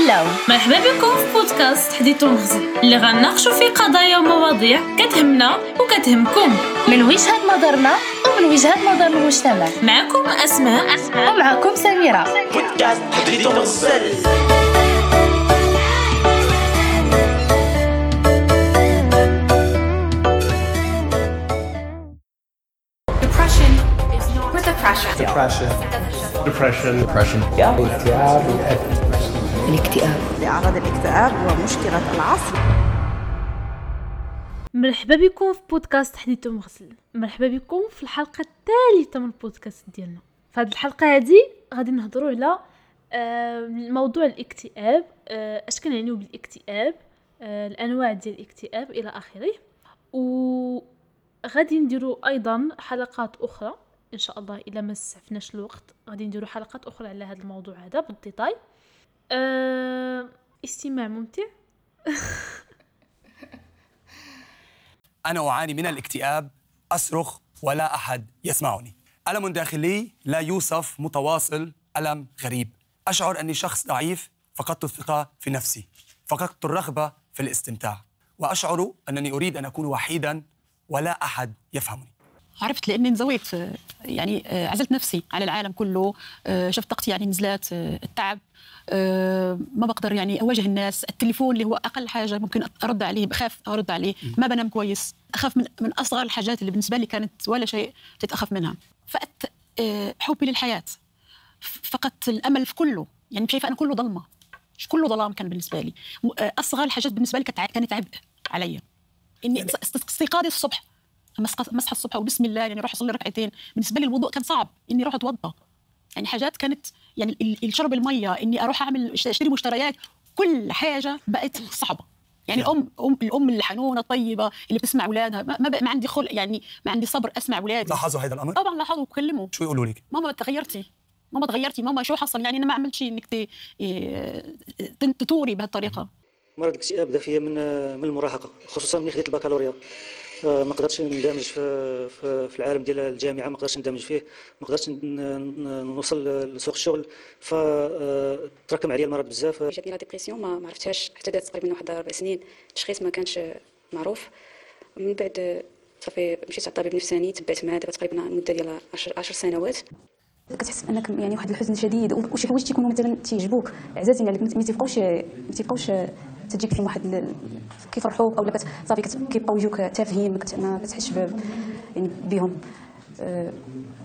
نتهلاو مرحبا بكم في بودكاست حديث ومغزل اللي غنناقشوا فيه قضايا ومواضيع كتهمنا وكتهمكم. من وجهة نظرنا ومن وجهة نظر المجتمع. معكم أسماء. ومعكم سميرة. بودكاست حديث ومغزل Depression with depression. depression, depression, depression, لأعراض الاكتئاب ومشكلة العصر. مرحبا بكم في بودكاست حديث ومغسل مرحبا بكم في الحلقة الثالثة من البودكاست ديالنا. في هذه الحلقة هذه غادي نهضروا على موضوع الاكتئاب. آه، اش كنعنيو بالاكتئاب؟ آه، الأنواع ديال الاكتئاب إلى آخره. وغادي نديروا أيضا حلقات أخرى. إن شاء الله إلا ما استعفناش الوقت غادي نديروا حلقات أخرى على هذا الموضوع هذا بالديتاي. أه... استماع ممتع. أنا أعاني من الاكتئاب أصرخ ولا أحد يسمعني. ألم داخلي لا يوصف متواصل ألم غريب. أشعر أني شخص ضعيف فقدت الثقة في نفسي فقدت الرغبة في الاستمتاع. وأشعر أنني أريد أن أكون وحيدا ولا أحد يفهمني. عرفت لأني انزويت آه، يعني آه، عزلت نفسي على العالم كله آه، شفت طاقتي يعني نزلات آه، التعب ما بقدر يعني أواجه الناس التليفون اللي هو أقل حاجة ممكن أرد عليه بخاف أرد عليه ما بنام كويس أخاف من من أصغر الحاجات اللي بالنسبة لي كانت ولا شيء تتأخف منها. فقدت آه، حبي للحياة. فقدت الأمل في كله. يعني شايفة أنا كله ضلمة. مش كله ظلام كان بالنسبة لي. أصغر الحاجات بالنسبة لي كانت عبء علي إني است- استيقاظي الصبح. اصحى الصبح وبسم الله يعني أروح اصلي ركعتين. بالنسبة لي الوضوء كان صعب إني أروح اتوضا يعني حاجات كانت يعني ال- ال- شرب المية إني أروح أعمل أشتري مشتريات كل حاجة بقت صعبة. يعني الام أم الأم الحنونة الطيبة اللي بتسمع أولادها ما, ما, عندي خلق يعني ما عندي صبر أسمع أولادي. لاحظوا هذا الأمر؟ طبعا لاحظوا وكلموا شو يقولوا لك؟ ماما تغيرتي. ماما تغيرتي. ماما شو حصل؟ يعني أنا ما عملت شيء إنك ت- إيه، تنتوري بهالطريقة. مرض الاكتئاب بدا فيا من من المراهقة خصوصا ملي خديت البكالوريا. ما قدرتش نندمج في في في العالم ديال الجامعة ما قدرتش نندمج فيه ما قدرتش نوصل لسوق الشغل. فتراكم عليا المرض بزاف. جاتني لا ديبرسيون ما ما عرفتهاش. حتى دازت تقريبا واحد أربع سنين. التشخيص ما كانش معروف. من بعد صافي مشيت على الطبيب نفساني تبعت معاه. دابا تقريبا مدة ديال 10 سنوات. كتحس بانك يعني واحد الحزن شديد. وشي حوايج تيكونوا مثلا تيعجبوك؟ عزازين عليك ما تيبقاوش ما تيبقاوش تجيك فيهم واحد كيفرحوك كت- صافي كيبقاو يجوك تافهين ما كت- ما كتحسش يعني بهم آه،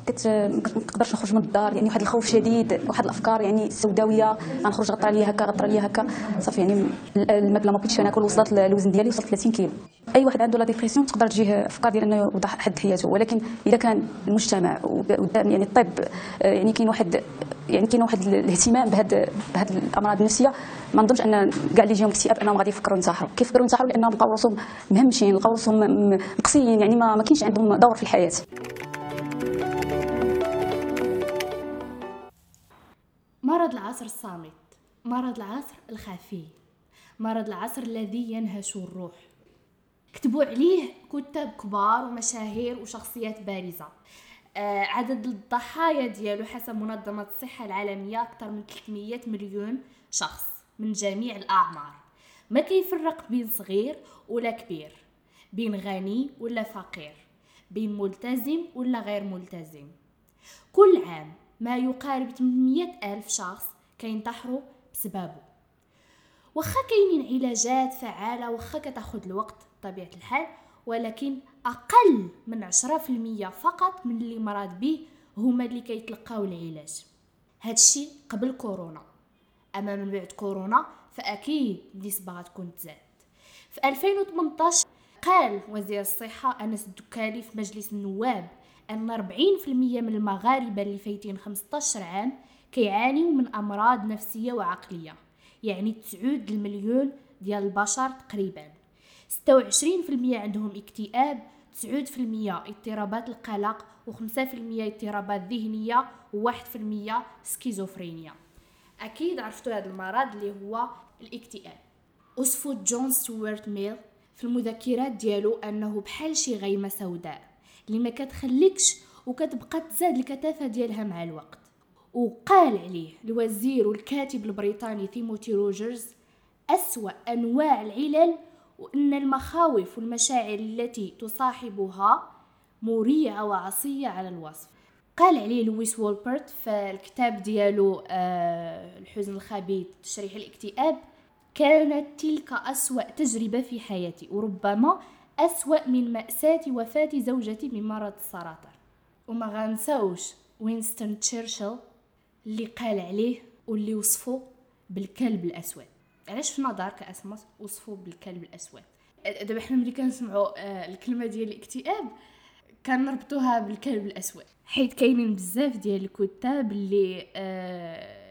كت ما تقدرش نخرج من الدار يعني واحد الخوف شديد واحد الأفكار يعني سوداوية غنخرج غطرى ليا هكا غطرى ليا هكا. صافي يعني ال- الماكله ما بغيتش ناكل وصلت الوزن ديالي وصلت 30 كيلو. أي واحد عنده لا ديبرسيون تقدر تجيه أفكار ديال أنه يوضع حد حياته. ولكن إذا كان المجتمع يعني الطب آه، يعني كاين واحد يعني كاين واحد ال- الاهتمام بهاد بهاد الأمراض النفسية ما نظنش أن كاع اللي يجيهم اكتئاب أنهم غادي يفكروا ينتحروا كيفكروا ينتحروا لأنهم لقاو راسهم مهمشين لقاو راسهم مقصيين يعني ما ما كاينش عندهم دور في الحياة. مرض العصر الصامت مرض العصر الخفي مرض العصر الذي ينهش الروح. كتبوا عليه كتاب كبار ومشاهير وشخصيات بارزة. آه عدد الضحايا ديالو حسب منظمة الصحة العالمية أكثر من 300 مليون شخص من جميع الأعمار. ما كيفرق بين صغير ولا كبير؟ بين غني ولا فقير؟ بين ملتزم ولا غير ملتزم؟ كل عام ما يقارب 800 ألف شخص كينتحروا بسببه واخا كاينين علاجات فعالة واخا كتاخد الوقت بطبيعة الحال ولكن أقل من 10% فقط من اللي مرض به هما اللي كيتلقاو العلاج. هادشي قبل كورونا. أما من بعد كورونا فأكيد النسبة غتكون تزاد. في 2018 قال وزير الصحة أنس الدكالي في مجلس النواب أن 40% من المغاربة اللي فايتين 15 عام كيعانيوا من أمراض نفسية وعقلية يعني 9 المليون ديال البشر تقريبا. 26% عندهم اكتئاب 9% اضطرابات القلق و5% اضطرابات ذهنية و1% سكيزوفرينيا. أكيد عرفتوا هذا المرض اللي هو الاكتئاب. وصفوا جون ستوارت ميل في المذكرات ديالو أنه بحال شي غيمة سوداء اللي ما كتخليكش وكتبقى تزاد الكثافة ديالها مع الوقت. وقال عليه الوزير والكاتب البريطاني تيموثي روجرز أسوأ أنواع العلل وأن المخاوف والمشاعر التي تصاحبها مريعة وعصية على الوصف. قال عليه لويس وولبرت في الكتاب ديالو آه الحزن الخبيث تشريح الاكتئاب كانت تلك أسوأ تجربة في حياتي وربما أسوأ من مأساة وفاة زوجتي من مرض السرطان. وما غنساوش وينستون تشرشل اللي قال عليه واللي وصفه بالكلب الأسود. علاش في نظر كأسماء وصفوا بالكلب الأسود؟ دابا حنا ملي كنسمعوا آه، الكلمة ديال الاكتئاب كنربطوها بالكلب الأسود. حيت كاينين بزاف ديال الكتاب اللي آه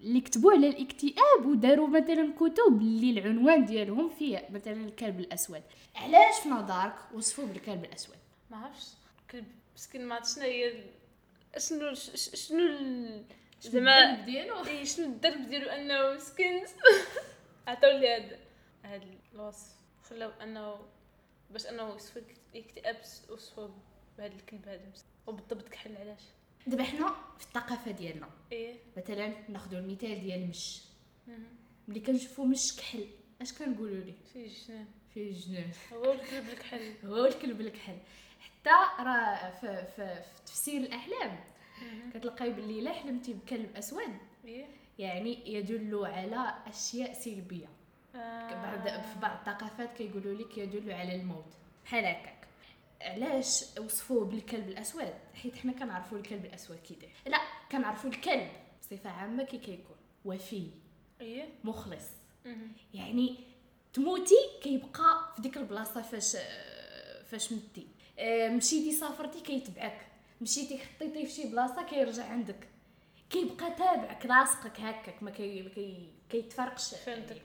اللي كتبوا على الاكتئاب وداروا مثلا كتب اللي العنوان ديالهم فيه مثلا الكلب الأسود. علاش في نظرك وصفوه بالكلب الأسود؟ ما عرفتش. كلب مسكين ما شنو هي شنو شنو زعما الدرب ديالو؟ اي شنو الدرب ديالو؟ أنه مسكين عطاو لي هذا هذا الوصف. خلاو انه باش أنه يوصف الاكتئاب وصفوه بهذا الكلب هذا. مسكين. وبالضبط كحل علاش. دابا حنا في الثقافة ديالنا. إيه. مثلا ناخذ المثال ديال المش مهم. ملي كنشوفو مش كحل اش كنقولوا ليه؟ فيه جنان. فيه جنان. هو الكلب الكحل. هو الكلب الكحل. حتى راه في, في, في تفسير الأحلام كتلقاي باللي الا حلمتي بكلب اسود إيه. يعني يدل على أشياء سلبية. بعد في بعض الثقافات كيقولوا لك يدل على الموت. بحال هكاك. علاش وصفوه بالكلب الأسود؟ حيت حنا كنعرفوا الكلب الأسود كي داير. لا كنعرفوا الكلب بصفة عامة كي كيكون وفي إيه. مخلص. يعني تموتي كيبقى في ديك البلاصة فاش فاش متي. آه، مشيتي سافرتي كيتبعك. مشيتي حطيتيه في شي بلاصة كيرجع عندك. كيبقى تابعك لاصقك هكاك ما كي كي كيتفرقش. فهمتك.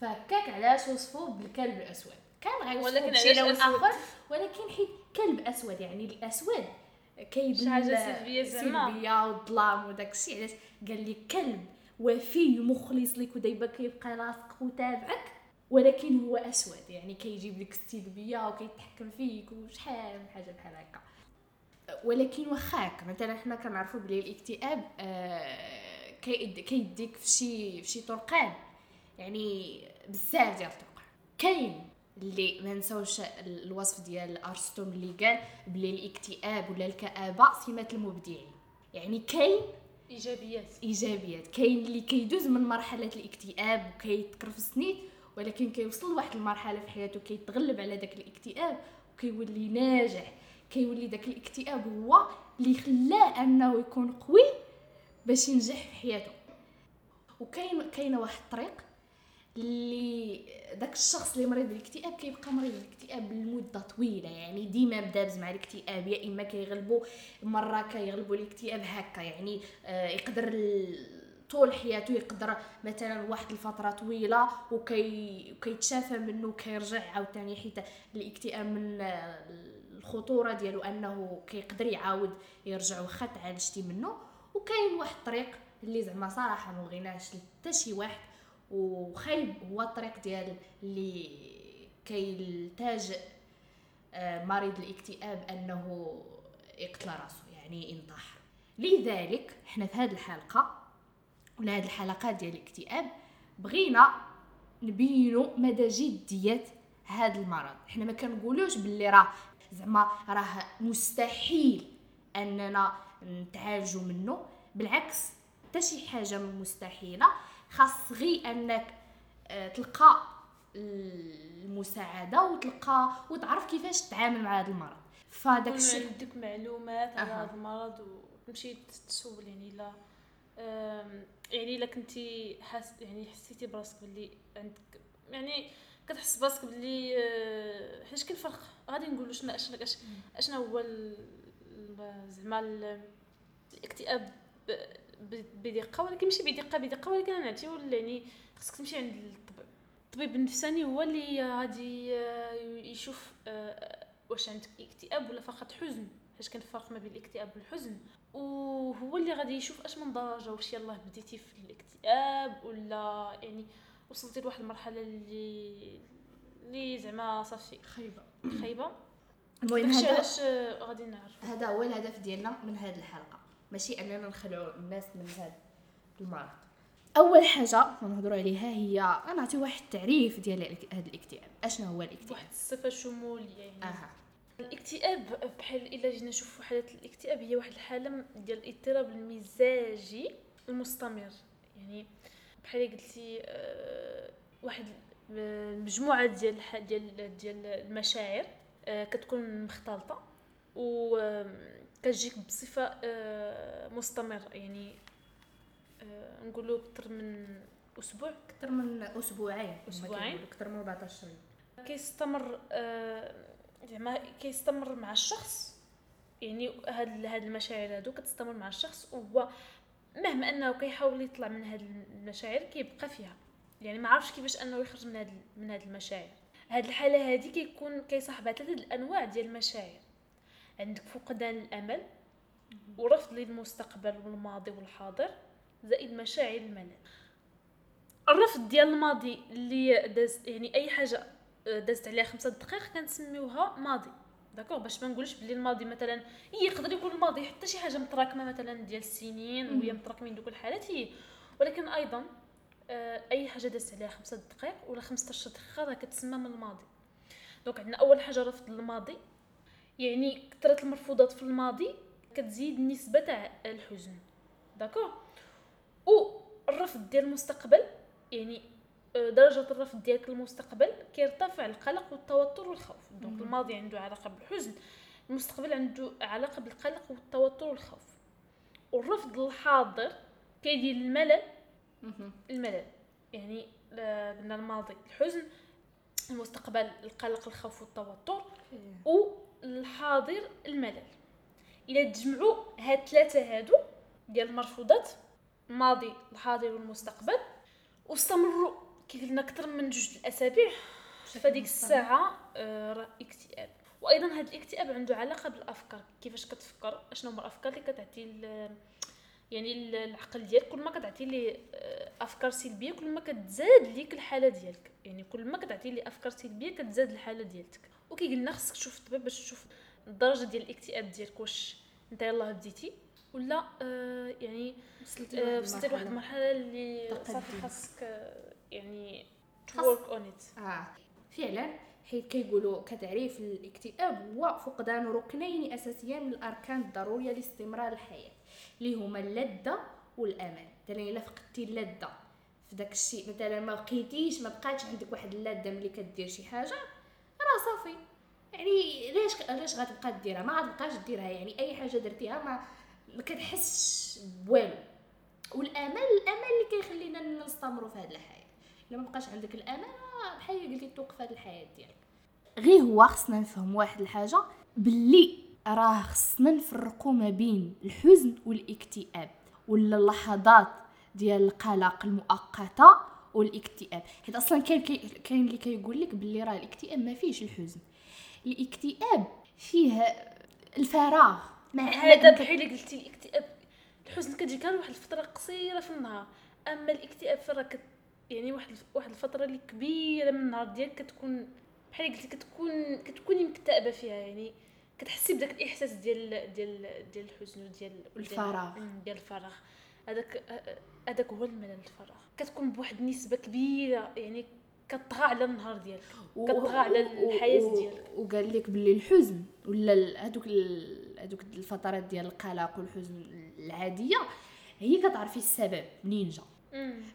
فهكاك علاش وصفوه بالكلب الأسود. كان غيوصفوه ولكن بشي لون؟ آخر ولكن حيت كلب أسود يعني الأسود كيدل شي حاجة سلبية زعما. سلبيه والظلام وداك الشيء علاش؟ قال لي كلب وفي مخلص لك ودايما كيبقى لاصق وتابعك ولكن هو أسود. يعني كيجيب لك السلبية وكيتحكم فيك وشحال من حاجة بحال هكا. ولكن واخاك مثلا حنا كنعرفوا بلي الاكتئاب آه كيد- كيديك في شي في شي طرقان يعني بزاف ديال الطرق كاين اللي ما نساوش ال- الوصف ديال أرسطو اللي قال بلي الاكتئاب ولا الكآبة سمات المبدعين. يعني كاين إيجابيات. إيجابيات. كاين اللي كيدوز من مرحلة الاكتئاب وكيتكرف سنين ولكن كيوصل لواحد المرحلة في حياته كيتغلب على داك الاكتئاب وكيولي ناجح. كيولي داك الاكتئاب هو اللي خلاه انه يكون قوي باش ينجح في حياته. وكاين كاينة واحد الطريق اللي داك الشخص اللي مريض بالاكتئاب كيبقى مريض بالاكتئاب لمدة طويلة. يعني ديما مدابز مع الاكتئاب يا إما كيغلبوا مرة كيغلبوا الاكتئاب هكا. يعني آه يقدر طول حياته يقدر مثلا واحد الفترة طويلة وكي منه كيرجع عاوتاني حيت الاكتئاب من الخطورة ديالو أنه كيقدر يعاود يرجع واخا تعالجتي منه. وكاين واحد الطريق اللي زعما صراحة ما بغيناش حتى شي واحد. وخايب هو الطريق ديال اللي كيلتاج آه، مريض الاكتئاب أنه يقتل راسو يعني ينتحر لذلك حنا في هذه الحلقة ولا هذه الحلقات ديال الاكتئاب بغينا نبينوا مدى جدية هذا المرض. حنا ما كنقولوش باللي راه زعما راه مستحيل اننا نتعالجوا منه. بالعكس حتى شي حاجة مستحيلة. خاص غير انك آه، تلقى المساعدة وتلقى وتعرف كيفاش تتعامل مع هذا المرض. فداك داك الشيء عندك معلومات على. هذا المرض وتمشي تسول يعني لا يعني إلا كنتي حاس يعني حسيتي براسك باللي عندك يعني كتحس براسك باللي آه، حيت كاين فرق غادي نقولوا شنو اشنا أش- اشنا هو زعما ال- الاكتئاب بدقة ولكن ماشي بدقة بدقة ولكن نعطيو يعني خصك تمشي عند الطبيب الطبيب النفساني هو اللي غادي آه، يشوف آه، واش عندك اكتئاب ولا فقط حزن. حيت كاين فرق ما بين الاكتئاب والحزن. وهو اللي غادي يشوف أش من درجه واش يلاه بديتي في الاكتئاب ولا يعني وصلتي لواحد المرحلة اللي اللي زعما صافي. خايبة. خايبة. المهم هذا علاش آه، غادي نعرف هذا هو الهدف ديالنا من هذه الحلقة. ماشي أننا نخلعوا الناس من هذا المرض. أول حاجة نهضروا عليها هي نعطي واحد التعريف ديال هذا الاكتئاب. أشنو هو الاكتئاب؟ واحد الصفة شمولية يعني. أها. الاكتئاب بحال إلا جينا نشوفوا حالة الاكتئاب هي واحد الحالة ديال الاضطراب المزاجي المستمر. يعني بحال قلتي آه واحد مجموعة ديال ديال ديال المشاعر آه كتكون مختلطة و كتجيك بصفة آه مستمرة. يعني نقولوا أكثر من أسبوع. أكثر من أسبوعين أسبوعين؟ أكثر من 14 يوم كيستمر زعما كيستمر مع الشخص. يعني هاد هاد المشاعر هادو كتستمر مع الشخص وهو مهما أنه كيحاول يطلع من هاد المشاعر كيبقى فيها. يعني ما عرفش كيفاش أنه يخرج من هاد من هاد المشاعر. هاد الحالة هادي كيكون كيصاحبها ثلاثة الأنواع ديال المشاعر. عندك فقدان الأمل ورفض للمستقبل والماضي والحاضر زائد مشاعر الملل. الرفض ديال الماضي اللي داز يعني أي حاجة دازت عليها خمسة دقائق كنسميوها ماضي. d'accord باش ما نقولش بلي الماضي مثلا يقدر يكون الماضي حتى شي حاجة متراكمة مثلا ديال السنين وهي متراكمين دوك الحالات هي ولكن أيضا آه أي حاجة دازت عليها خمسة دقائق ولا 15 دقيقة راه كتسمى من الماضي. donc عندنا أول حاجة رفض الماضي يعني كثرة المرفوضات في الماضي كتزيد نسبه تاع الحزن. d'accord والرفض ديال المستقبل يعني درجة الرفض ديالك للمستقبل كيرتفع القلق والتوتر والخوف. دونك الماضي عنده علاقة بالحزن المستقبل عنده علاقة بالقلق والتوتر والخوف. والرفض للحاضر كيدير الملل الملل. يعني قلنا الماضي الحزن المستقبل القلق الخوف والتوتر. والحاضر الملل. إلى تجمعوا هاد الثلاثه هادو ديال المرفوضات الماضي الحاضر والمستقبل واستمروا كي قلنا أكثر من جوج الأسابيع. فديك الساعة آه راه اكتئاب. وأيضا هذا الاكتئاب عنده علاقة بالأفكار كيفاش كتفكر أشنو هما الأفكار اللي كتعطي يعني العقل ديالك؟ كل ما كتعطي ليه أفكار سلبية كل ما كتزاد ليك الحالة ديالك. يعني كل ما كتعطي ليه أفكار سلبية كتزاد الحالة ديالك وكي قلنا خصك تشوف الطبيب باش تشوف الدرجة ديال الاكتئاب ديالك واش أنت يلاه بديتي ولا آه يعني وصلتي وصلتي لواحد المرحلة. اللي صافي خاصك يعني تورك اون ات آه. فعلا حيث كيقولوا كتعريف الاكتئاب هو فقدان ركنين اساسيين من الأركان الضرورية لاستمرار الحياة اللي هما اللذة والأمان. مثلا إلا فقدتي اللذة في داك الشيء مثلا ما بقيتيش ما بقاتش عندك واحد اللذة ملي كدير شي حاجة راه صافي. يعني علاش علاش غتبقى ديرها؟ ما غتبقاش ديرها يعني أي حاجة درتيها ما ما كتحسش بوالو. والامان الامان اللي كيخلينا نستمروا في هذه الحياة. الا ما بقاش عندك الامان بحال قلتي توقف هذه الحياة ديالك. غير هو خصنا نفهم واحد الحاجة باللي راه خصنا نفرقوا ما بين الحزن والاكتئاب ولا اللحظات ديال القلق المؤقتة والاكتئاب. حيت أصلا كاين كاين اللي كيقول لك باللي راه الاكتئاب ما فيهش الحزن. الاكتئاب فيه الفراغ. ما هذا بحال قلتي الاكتئاب الحزن كتجي كان واحد الفترة قصيرة في النهار. أما الاكتئاب فرا كت يعني واحد واحد الفترة اللي كبيرة من النهار ديالك كتكون بحال قلتي كتكون كتكوني مكتئبة فيها يعني كتحسي بداك الإحساس ديال ديال ديال الحزن وديال الفراغ. ديال الفراغ. هذاك هذاك هو الملل الفراغ. كتكون بواحد النسبة كبيرة يعني كطغى على النهار ديالك. كطغى على الحياة ديالك. وقال لك باللي الحزن ولا هذوك هذوك الفترات ديال القلق والحزن العادية هي كتعرفي السبب منين جا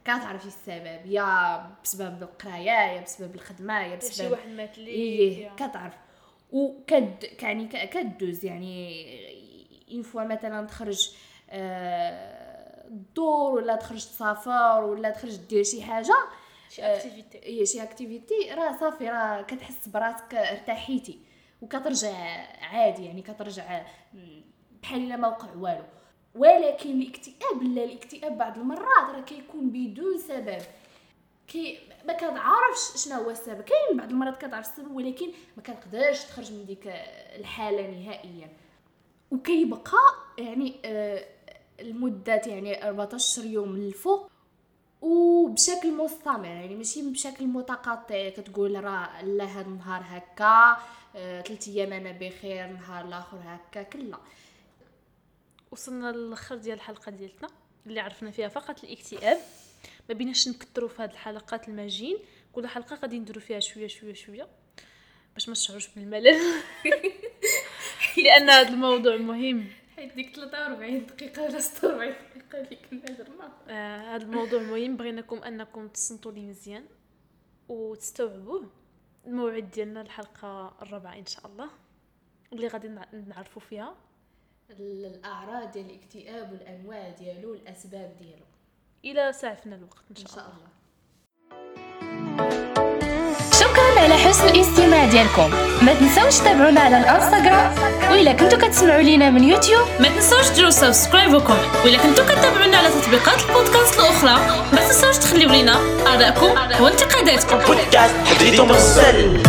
كتعرفي السبب يا بسبب القراية يا بسبب الخدمة يا بسبب شي واحد مات ليك إيه كتعرف. وكد يعني كدوز يعني une fois مثلا تخرج آه الدور ولا تخرج تسافر ولا تخرج دير شي حاجة شي activité هي شي activité راه صافي راه كتحس براسك ارتاحيتي وكترجع عادي يعني كترجع بحال إلا ما وقع والو. ولكن الاكتئاب لا الاكتئاب بعض المرات راه كيكون بدون سبب. كي ما كتعرفش شنو هو السبب. كاين بعض المرات كتعرف السبب ولكن ما كتقدرش تخرج من ديك الحالة نهائيا. وكيبقى يعني آه المدة يعني 14 يوم للفوق وبشكل مستمر. يعني ماشي بشكل متقطع. كتقول راه لا هاد النهار هكا آه، ثلاث أيام أنا بخير نهار الآخر هكا كلا. وصلنا للأخر ديال الحلقة ديالتنا اللي عرفنا فيها فقط الاكتئاب. ما بيناش نكثروا في هذه الحلقات الماجين كل حلقة غادي نديروا فيها شوية شوية شوية باش ما تشعروش بالملل. لأن هذا الموضوع مهم. حيت ديك 43 دقيقة ولا 46 دقيقة اللي كنا درنا. آه، هذا الموضوع مهم. بغيناكم أنكم تصنتوا لي مزيان وتستوعبوه. الموعد ديالنا الحلقة الرابعة إن شاء الله اللي غادي نع- نعرفوا فيها. الاعراض ديال الاكتئاب والأنواع ديالو والأسباب ديالو. إلى سعفنا الوقت إن شاء, شاء الله. الله شكرا على حسن الاستماع ديالكم. ما تنساوش تابعونا على الانستغرام. وإلا كنتو كتسمعوا لينا من يوتيوب ما تنسوش ديروا subscribe و comment وإلا كنتو كتابعونا على تطبيقات البودكاست الأخرى ما تنسوش تخليو لينا آرائكم وانتقاداتكم. بودكاست حديث مرسل